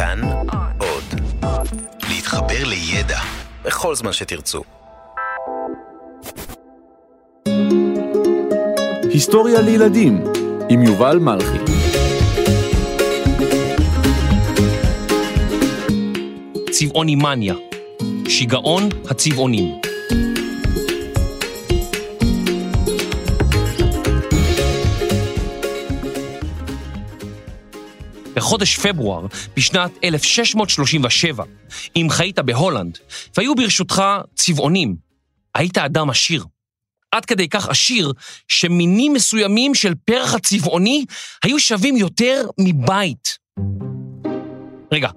כאן עוד. להתחבר לידע בכל זמן שתרצו. היסטוריה לילדים עם יובל מלכי. צבעוני מניה, שיגעון הצבעונים. בחודש פברואר בשנת 1637, אם חיית בהולנד, והיו ברשותך צבעונים, היית אדם עשיר. עד כדי כך עשיר, שמינים מסוימים של פרח הצבעוני היו שווים יותר מבית. רגע,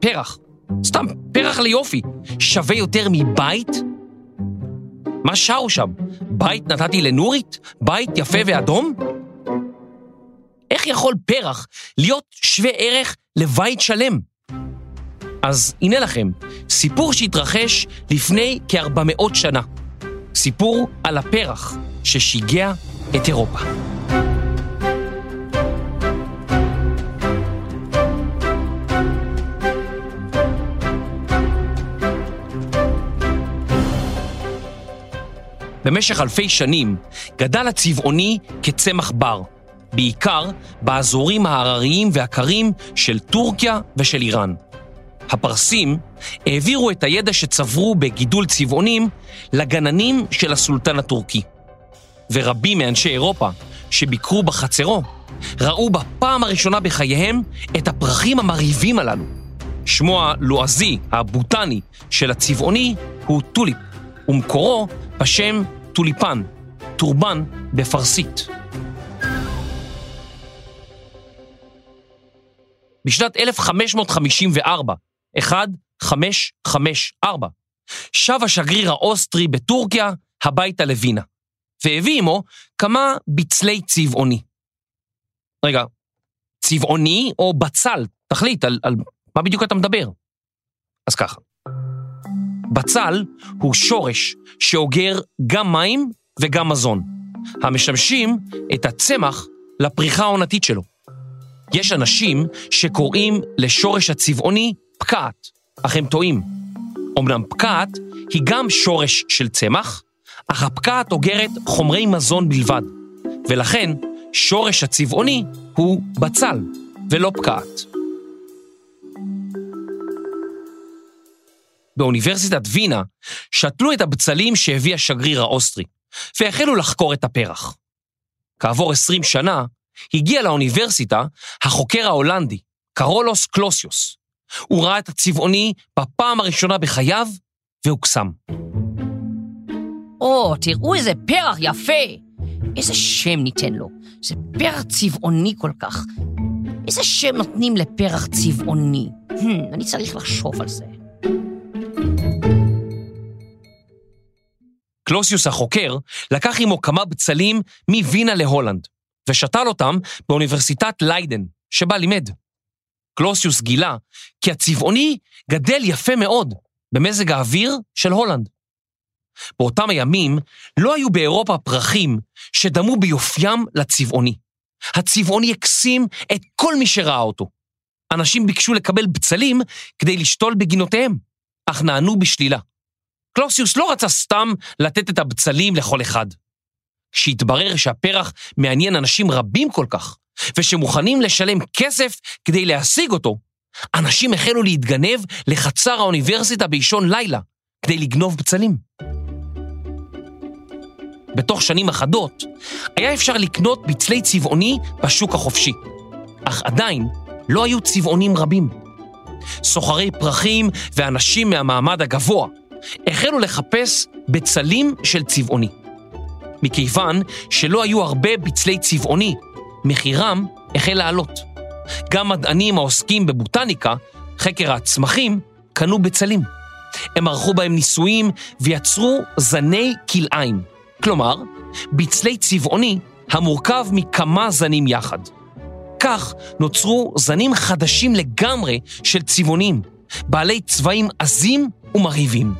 פרח, סתם, פרח ליופי, שווה יותר מבית? מה שרו שם? בית נתתי לנורית? בית יפה ואדום? יכול פרח להיות שווה ערך לבית שלם? אז הנה לכם, סיפור שהתרחש לפני כ-400 שנה. סיפור על הפרח ששיגע את אירופה. במשך אלפי שנים גדל הצבעוני כצמח בר, בעיקר באזורים ההרריים והקרים של טורקיה ושל איראן. הפרסים העבירו את הידע שצברו בגידול צבעונים לגננים של הסולטן הטורקי. ורבים מאנשי אירופה שביקרו בחצרו ראו בפעם הראשונה בחייהם את הפרחים המרהיבים הללו. שמו הלועזי, הבוטני, של הצבעוני הוא טוליפ, ומקורו בשם טוליפן, טורבן בפרסית. בשנת 1554, 1554, שב השגריר האוסטרי בטורקיה הביתה לווינה, והביא עמו כמה בצלי צבעוני. רגע, צבעוני או בצל? תחליט, על, על מה בדיוק אתה מדבר? אז ככה, בצל הוא שורש שאוגר גם מים וגם מזון, המשמשים את הצמח לפריחה העונתית שלו. יש אנשים שקוראים לשורש הצבעוני פקעת, אך הם טועים. אמנם פקעת היא גם שורש של צמח, אך הפקעת אוגרת חומרי מזון בלבד, ולכן שורש הצבעוני הוא בצל ולא פקעת. באוניברסיטת וינה שתלו את הבצלים שהביא השגריר האוסטרי, והחלו לחקור את הפרח. כעבור 20 שנה, הגיע לאוניברסיטה החוקר ההולנדי, קרולוס קלוסיוס. הוא ראה את הצבעוני בפעם הראשונה בחייו, והוקסם. או, תראו איזה פרח יפה! איזה שם ניתן לו? זה פרח צבעוני כל כך. איזה שם נותנים לפרח צבעוני? Hmm, אני צריך לחשוב על זה. קלוסיוס החוקר לקח עמו כמה בצלים מווינה להולנד, ושתל אותם באוניברסיטת ליידן, שבה לימד. קלוסיוס גילה כי הצבעוני גדל יפה מאוד במזג האוויר של הולנד. באותם הימים לא היו באירופה פרחים שדמו ביופיים לצבעוני. הצבעוני הקסים את כל מי שראה אותו. אנשים ביקשו לקבל בצלים כדי לשתול בגינותיהם, אך נענו בשלילה. קלוסיוס לא רצה סתם לתת את הבצלים לכל אחד. כשהתברר שהפרח מעניין אנשים רבים כל כך, ושמוכנים לשלם כסף כדי להשיג אותו, אנשים החלו להתגנב לחצר האוניברסיטה באישון לילה, כדי לגנוב בצלים. בתוך שנים אחדות, היה אפשר לקנות בצלי צבעוני בשוק החופשי, אך עדיין לא היו צבעונים רבים. סוחרי פרחים ואנשים מהמעמד הגבוה החלו לחפש בצלים של צבעוני. מכיוון שלא היו הרבה בצלי צבעוני, מחירם החל לעלות. גם מדענים העוסקים בבוטניקה, חקר הצמחים, קנו בצלים. הם ערכו בהם ניסויים ויצרו זני כלאיים, כלומר, בצלי צבעוני המורכב מכמה זנים יחד. כך נוצרו זנים חדשים לגמרי של צבעונים, בעלי צבעים עזים ומרהיבים.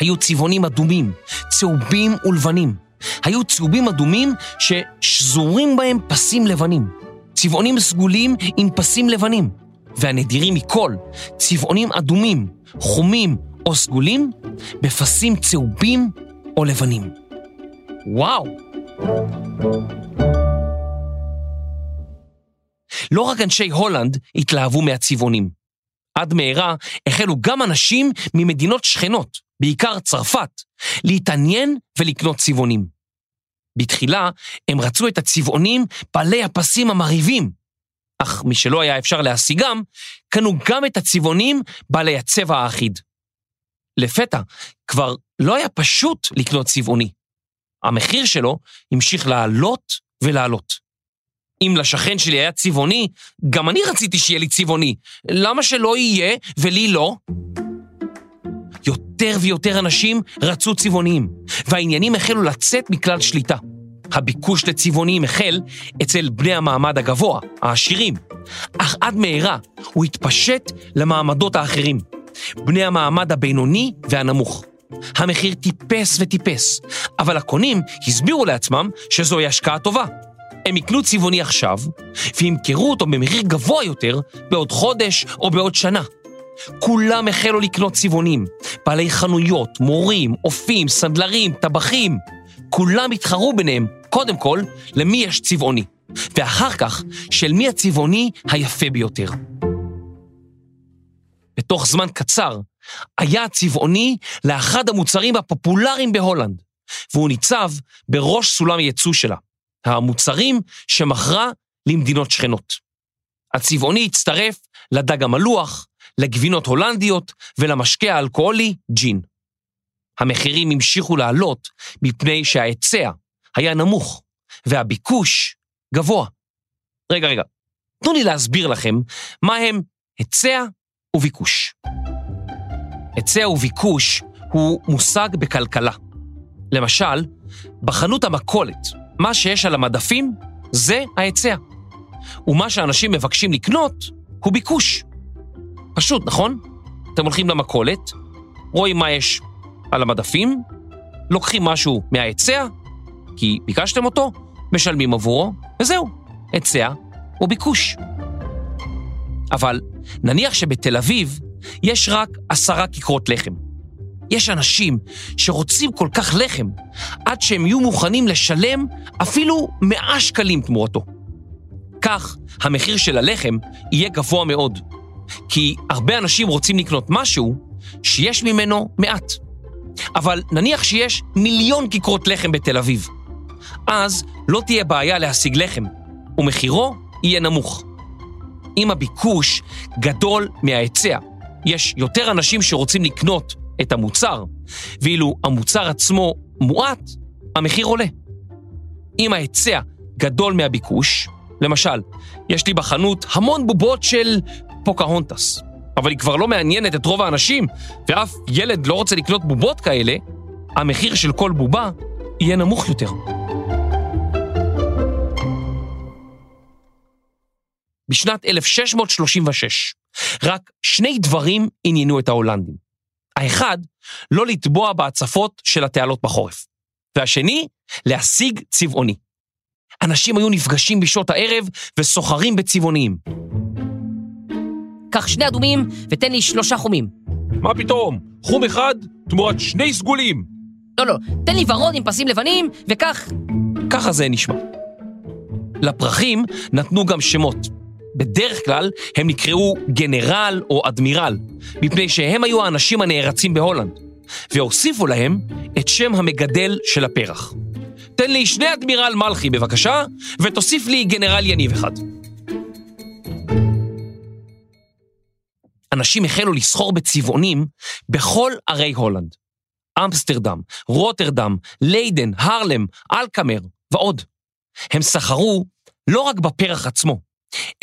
היו צבעונים אדומים, צהובים ולבנים. היו צהובים אדומים ששזורים בהם פסים לבנים. צבעונים סגולים עם פסים לבנים, והנדירים מכל, צבעונים אדומים, חומים או סגולים, בפסים צהובים או לבנים. וואו! לא רק אנשי הולנד התלהבו מהצבעונים. עד מהרה החלו גם אנשים ממדינות שכנות, בעיקר צרפת, להתעניין ולקנות צבעונים. בתחילה הם רצו את הצבעונים בעלי הפסים המרהיבים, אך משלא היה אפשר להשיגם, קנו גם את הצבעונים בעלי הצבע האחיד. לפתע כבר לא היה פשוט לקנות צבעוני. המחיר שלו המשיך לעלות ולעלות. אם לשכן שלי היה צבעוני, גם אני רציתי שיהיה לי צבעוני. למה שלא יהיה ולי לא? יותר ויותר אנשים רצו צבעוניים, והעניינים החלו לצאת מכלל שליטה. הביקוש לצבעוניים החל אצל בני המעמד הגבוה, העשירים, אך עד מהרה הוא התפשט למעמדות האחרים, בני המעמד הבינוני והנמוך. המחיר טיפס וטיפס, אבל הקונים הסבירו לעצמם שזוהי השקעה טובה. הם יקנו צבעוני עכשיו, וימכרו אותו במחיר גבוה יותר בעוד חודש או בעוד שנה. כולם החלו לקנות צבעונים, בעלי חנויות, מורים, אופים, סנדלרים, טבחים. כולם התחרו ביניהם, קודם כל, למי יש צבעוני, ואחר כך, של מי הצבעוני היפה ביותר. בתוך זמן קצר, היה הצבעוני לאחד המוצרים הפופולריים בהולנד, והוא ניצב בראש סולם ייצוא שלה. המוצרים שמכרה למדינות שכנות. הצבעוני הצטרף לדג המלוח, לגבינות הולנדיות ולמשקה האלכוהולי ג'ין. המחירים המשיכו לעלות מפני שההיצע היה נמוך והביקוש גבוה. רגע, רגע, תנו לי להסביר לכם מה הם היצע וביקוש. היצע וביקוש הוא מושג בכלכלה. למשל, בחנות המכולת, מה שיש על המדפים זה ההיצע. ומה שאנשים מבקשים לקנות הוא ביקוש. פשוט, נכון? אתם הולכים למכולת, רואים מה יש על המדפים, לוקחים משהו מההיצע, כי ביקשתם אותו, משלמים עבורו, וזהו, היצע וביקוש. אבל נניח שבתל אביב יש רק עשרה כיכרות לחם. יש אנשים שרוצים כל כך לחם, עד שהם יהיו מוכנים לשלם אפילו 100 שקלים תמורתו. כך המחיר של הלחם יהיה גבוה מאוד, כי הרבה אנשים רוצים לקנות משהו שיש ממנו מעט. אבל נניח שיש מיליון כיכרות לחם בתל אביב, אז לא תהיה בעיה להשיג לחם, ומחירו יהיה נמוך. אם הביקוש גדול מההיצע, יש יותר אנשים שרוצים לקנות את המוצר, ואילו המוצר עצמו מועט, המחיר עולה. אם ההיצע גדול מהביקוש, למשל, יש לי בחנות המון בובות של פוקהונטס, אבל היא כבר לא מעניינת את רוב האנשים, ואף ילד לא רוצה לקנות בובות כאלה, המחיר של כל בובה יהיה נמוך יותר. בשנת 1636, רק שני דברים עניינו את ההולנדים. האחד, לא לטבוע בהצפות של התעלות בחורף. והשני, להשיג צבעוני. אנשים היו נפגשים בשעות הערב וסוחרים בצבעוניים. קח שני אדומים ותן לי שלושה חומים. מה פתאום? חום אחד תמורת שני סגולים. לא, לא, תן לי ורוד עם פסים לבנים, וכך... ככה זה נשמע. לפרחים נתנו גם שמות. בדרך כלל הם נקראו גנרל או אדמירל, מפני שהם היו האנשים הנערצים בהולנד, והוסיפו להם את שם המגדל של הפרח. תן לי שני אדמירל מלכי בבקשה, ותוסיף לי גנרל יניב אחד. אנשים החלו לסחור בצבעונים בכל ערי הולנד. אמסטרדם, רוטרדם, ליידן, הרלם, אלקמר ועוד. הם סחרו לא רק בפרח עצמו,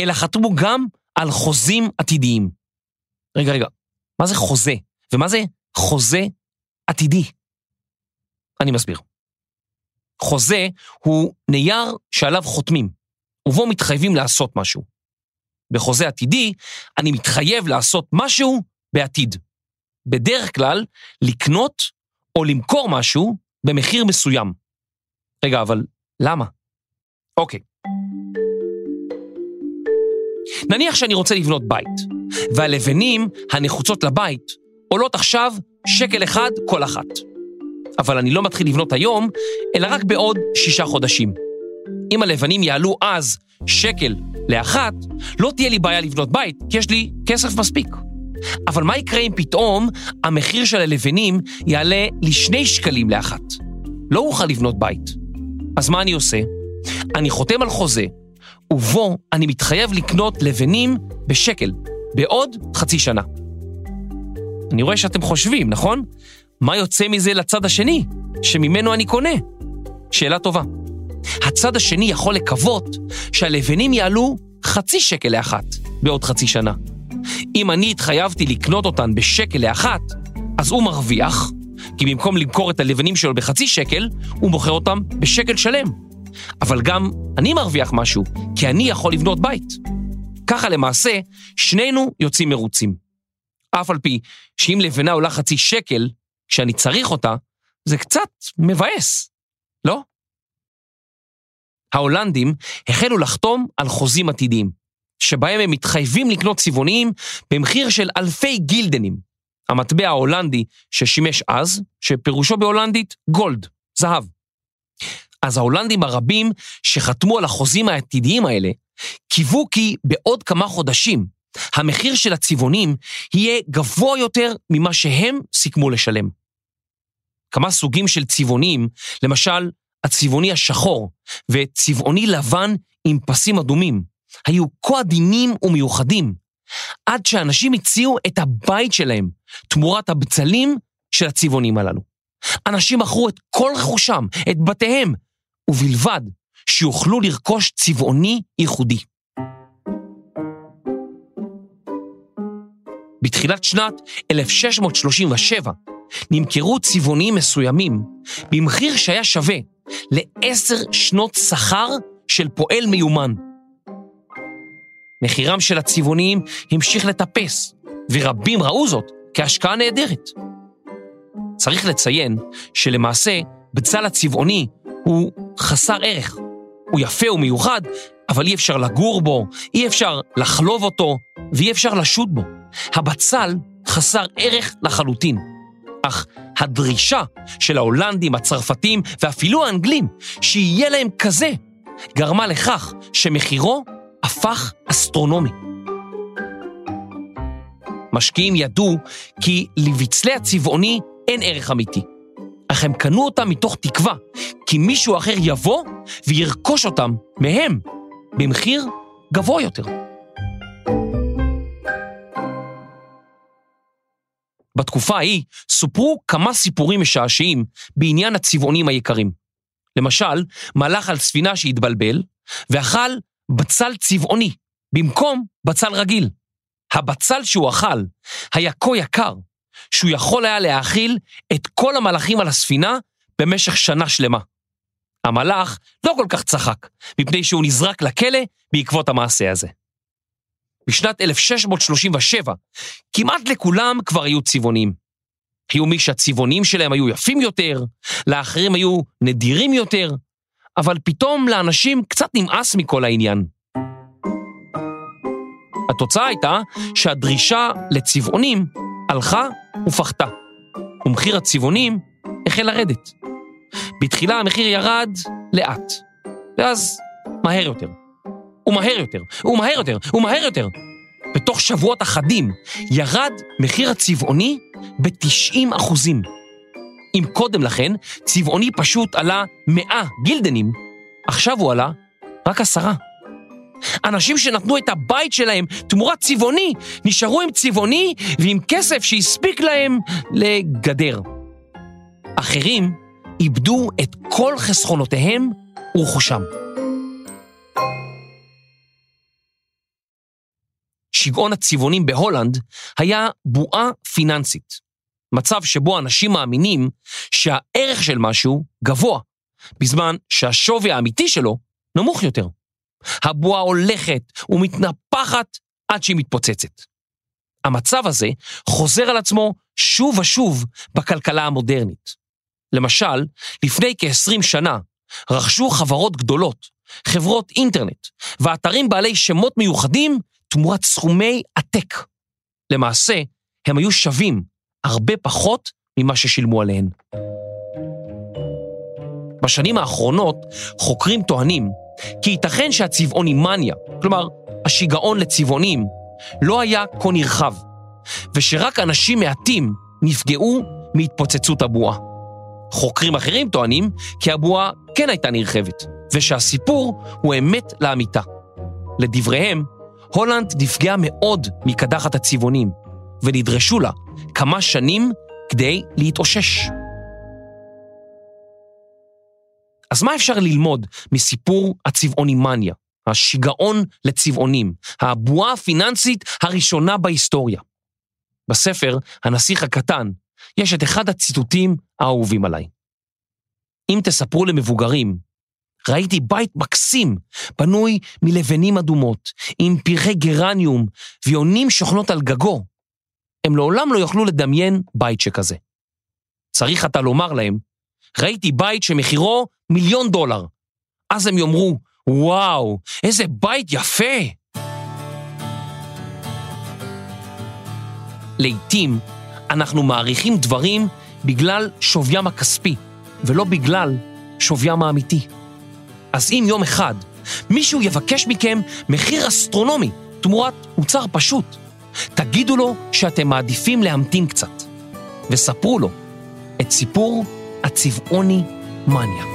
אלא חתמו גם על חוזים עתידיים. רגע, רגע, מה זה חוזה? ומה זה חוזה עתידי? אני מסביר. חוזה הוא נייר שעליו חותמים, ובו מתחייבים לעשות משהו. בחוזה עתידי, אני מתחייב לעשות משהו בעתיד. בדרך כלל, לקנות או למכור משהו במחיר מסוים. רגע, אבל למה? אוקיי. נניח שאני רוצה לבנות בית, והלבנים הנחוצות לבית עולות עכשיו שקל אחד כל אחת. אבל אני לא מתחיל לבנות היום, אלא רק בעוד שישה חודשים. אם הלבנים יעלו אז שקל לאחת, לא תהיה לי בעיה לבנות בית, כי יש לי כסף מספיק. אבל מה יקרה אם פתאום המחיר של הלבנים יעלה לשני שקלים לאחת? לא אוכל לבנות בית. אז מה אני עושה? אני חותם על חוזה, ובו אני מתחייב לקנות לבנים בשקל, בעוד חצי שנה. אני רואה שאתם חושבים, נכון? מה יוצא מזה לצד השני, שממנו אני קונה? שאלה טובה. הצד השני יכול לקוות שהלבנים יעלו חצי שקל לאחת בעוד חצי שנה. אם אני התחייבתי לקנות אותן בשקל לאחת, אז הוא מרוויח, כי במקום למכור את הלבנים שלו בחצי שקל, הוא מוכר אותם בשקל שלם. אבל גם אני מרוויח משהו, כי אני יכול לבנות בית. ככה למעשה, שנינו יוצאים מרוצים. אף על פי שאם לבנה עולה חצי שקל, כשאני צריך אותה, זה קצת מבאס, לא? ההולנדים החלו לחתום על חוזים עתידיים, שבהם הם מתחייבים לקנות צבעוניים במחיר של אלפי גילדנים, המטבע ההולנדי ששימש אז, שפירושו בהולנדית גולד, זהב. אז ההולנדים הרבים שחתמו על החוזים העתידיים האלה, קיוו כי בעוד כמה חודשים המחיר של הצבעונים יהיה גבוה יותר ממה שהם סיכמו לשלם. כמה סוגים של צבעונים, למשל הצבעוני השחור וצבעוני לבן עם פסים אדומים, היו כה עדינים ומיוחדים, עד שאנשים הציעו את הבית שלהם תמורת הבצלים של הצבעונים הללו. אנשים מכרו את כל רכושם, את בתיהם, ובלבד שיוכלו לרכוש צבעוני ייחודי. בתחילת שנת 1637 נמכרו צבעונים מסוימים במחיר שהיה שווה לעשר שנות שכר של פועל מיומן. מחירם של הצבעונים המשיך לטפס, ורבים ראו זאת כהשקעה נהדרת. צריך לציין שלמעשה בצל הצבעוני הוא חסר ערך. הוא יפה ומיוחד, אבל אי אפשר לגור בו, אי אפשר לחלוב אותו, ואי אפשר לשוט בו. הבצל חסר ערך לחלוטין. אך הדרישה של ההולנדים, הצרפתים ואפילו האנגלים שיהיה להם כזה, גרמה לכך שמחירו הפך אסטרונומי. משקיעים ידעו כי לבצלי הצבעוני אין ערך אמיתי, אך הם קנו אותם מתוך תקווה כי מישהו אחר יבוא וירכוש אותם מהם במחיר גבוה יותר. בתקופה ההיא סופרו כמה סיפורים משעשעים בעניין הצבעונים היקרים. למשל, מלאך על ספינה שהתבלבל ואכל בצל צבעוני במקום בצל רגיל. הבצל שהוא אכל היה כה יקר, שהוא יכול היה להאכיל את כל המלאכים על הספינה במשך שנה שלמה. המלאך לא כל כך צחק, מפני שהוא נזרק לכלא בעקבות המעשה הזה. בשנת 1637, כמעט לכולם כבר היו צבעונים. היו מי שהצבעונים שלהם היו יפים יותר, לאחרים היו נדירים יותר, אבל פתאום לאנשים קצת נמאס מכל העניין. התוצאה הייתה שהדרישה לצבעונים הלכה ופחתה, ומחיר הצבעונים החל לרדת. בתחילה המחיר ירד לאט, ואז מהר יותר. ומהר יותר, ומהר יותר, ומהר יותר. בתוך שבועות אחדים ירד מחיר הצבעוני ב-90 אחוזים. אם קודם לכן צבעוני פשוט עלה 100 גילדנים, עכשיו הוא עלה רק עשרה. אנשים שנתנו את הבית שלהם תמורת צבעוני, נשארו עם צבעוני ועם כסף שהספיק להם לגדר. אחרים איבדו את כל חסכונותיהם ורכושם. שגעון הצבעונים בהולנד היה בועה פיננסית. מצב שבו אנשים מאמינים שהערך של משהו גבוה, בזמן שהשווי האמיתי שלו נמוך יותר. הבועה הולכת ומתנפחת עד שהיא מתפוצצת. המצב הזה חוזר על עצמו שוב ושוב בכלכלה המודרנית. למשל, לפני כ-20 שנה רכשו חברות גדולות, חברות אינטרנט ואתרים בעלי שמות מיוחדים תמורת סכומי עתק. למעשה, הם היו שווים הרבה פחות ממה ששילמו עליהן. בשנים האחרונות חוקרים טוענים כי ייתכן שהצבעונימניה, כלומר, השיגעון לצבעונים, לא היה כה נרחב, ושרק אנשים מעטים נפגעו מהתפוצצות הבועה. חוקרים אחרים טוענים כי הבועה כן הייתה נרחבת, ושהסיפור הוא אמת לאמיתה. לדבריהם, הולנד נפגעה מאוד מקדחת הצבעונים, ונדרשו לה כמה שנים כדי להתאושש. אז מה אפשר ללמוד מסיפור הצבעונימניה, השיגעון לצבעונים, הבועה הפיננסית הראשונה בהיסטוריה? בספר "הנסיך הקטן" יש את אחד הציטוטים האהובים עליי. אם תספרו למבוגרים, ראיתי בית מקסים, בנוי מלבנים אדומות, עם פרחי גרניום ויונים שוכנות על גגו. הם לעולם לא יוכלו לדמיין בית שכזה. צריך אתה לומר להם, ראיתי בית שמחירו מיליון דולר. אז הם יאמרו, וואו, איזה בית יפה! לעתים אנחנו מעריכים דברים בגלל שוויים הכספי, ולא בגלל שוויים האמיתי. אז אם יום אחד מישהו יבקש מכם מחיר אסטרונומי תמורת מוצר פשוט, תגידו לו שאתם מעדיפים להמתין קצת, וספרו לו את סיפור הצבעוני מניה.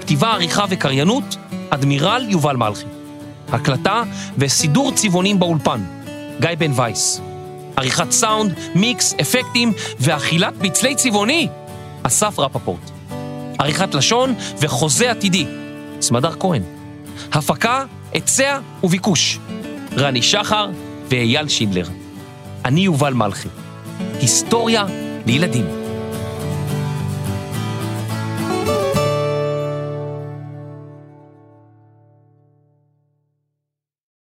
כתיבה, עריכה וקריינות, אדמירל יובל מלכי. הקלטה וסידור צבעונים באולפן, גיא בן וייס. עריכת סאונד, מיקס, אפקטים ואכילת פצלי צבעוני, אסף רפפורט. עריכת לשון וחוזה עתידי, סמדר כהן. הפקה, היצע וביקוש, רני שחר ואייל שינדלר. אני יובל מלכי. היסטוריה לילדים.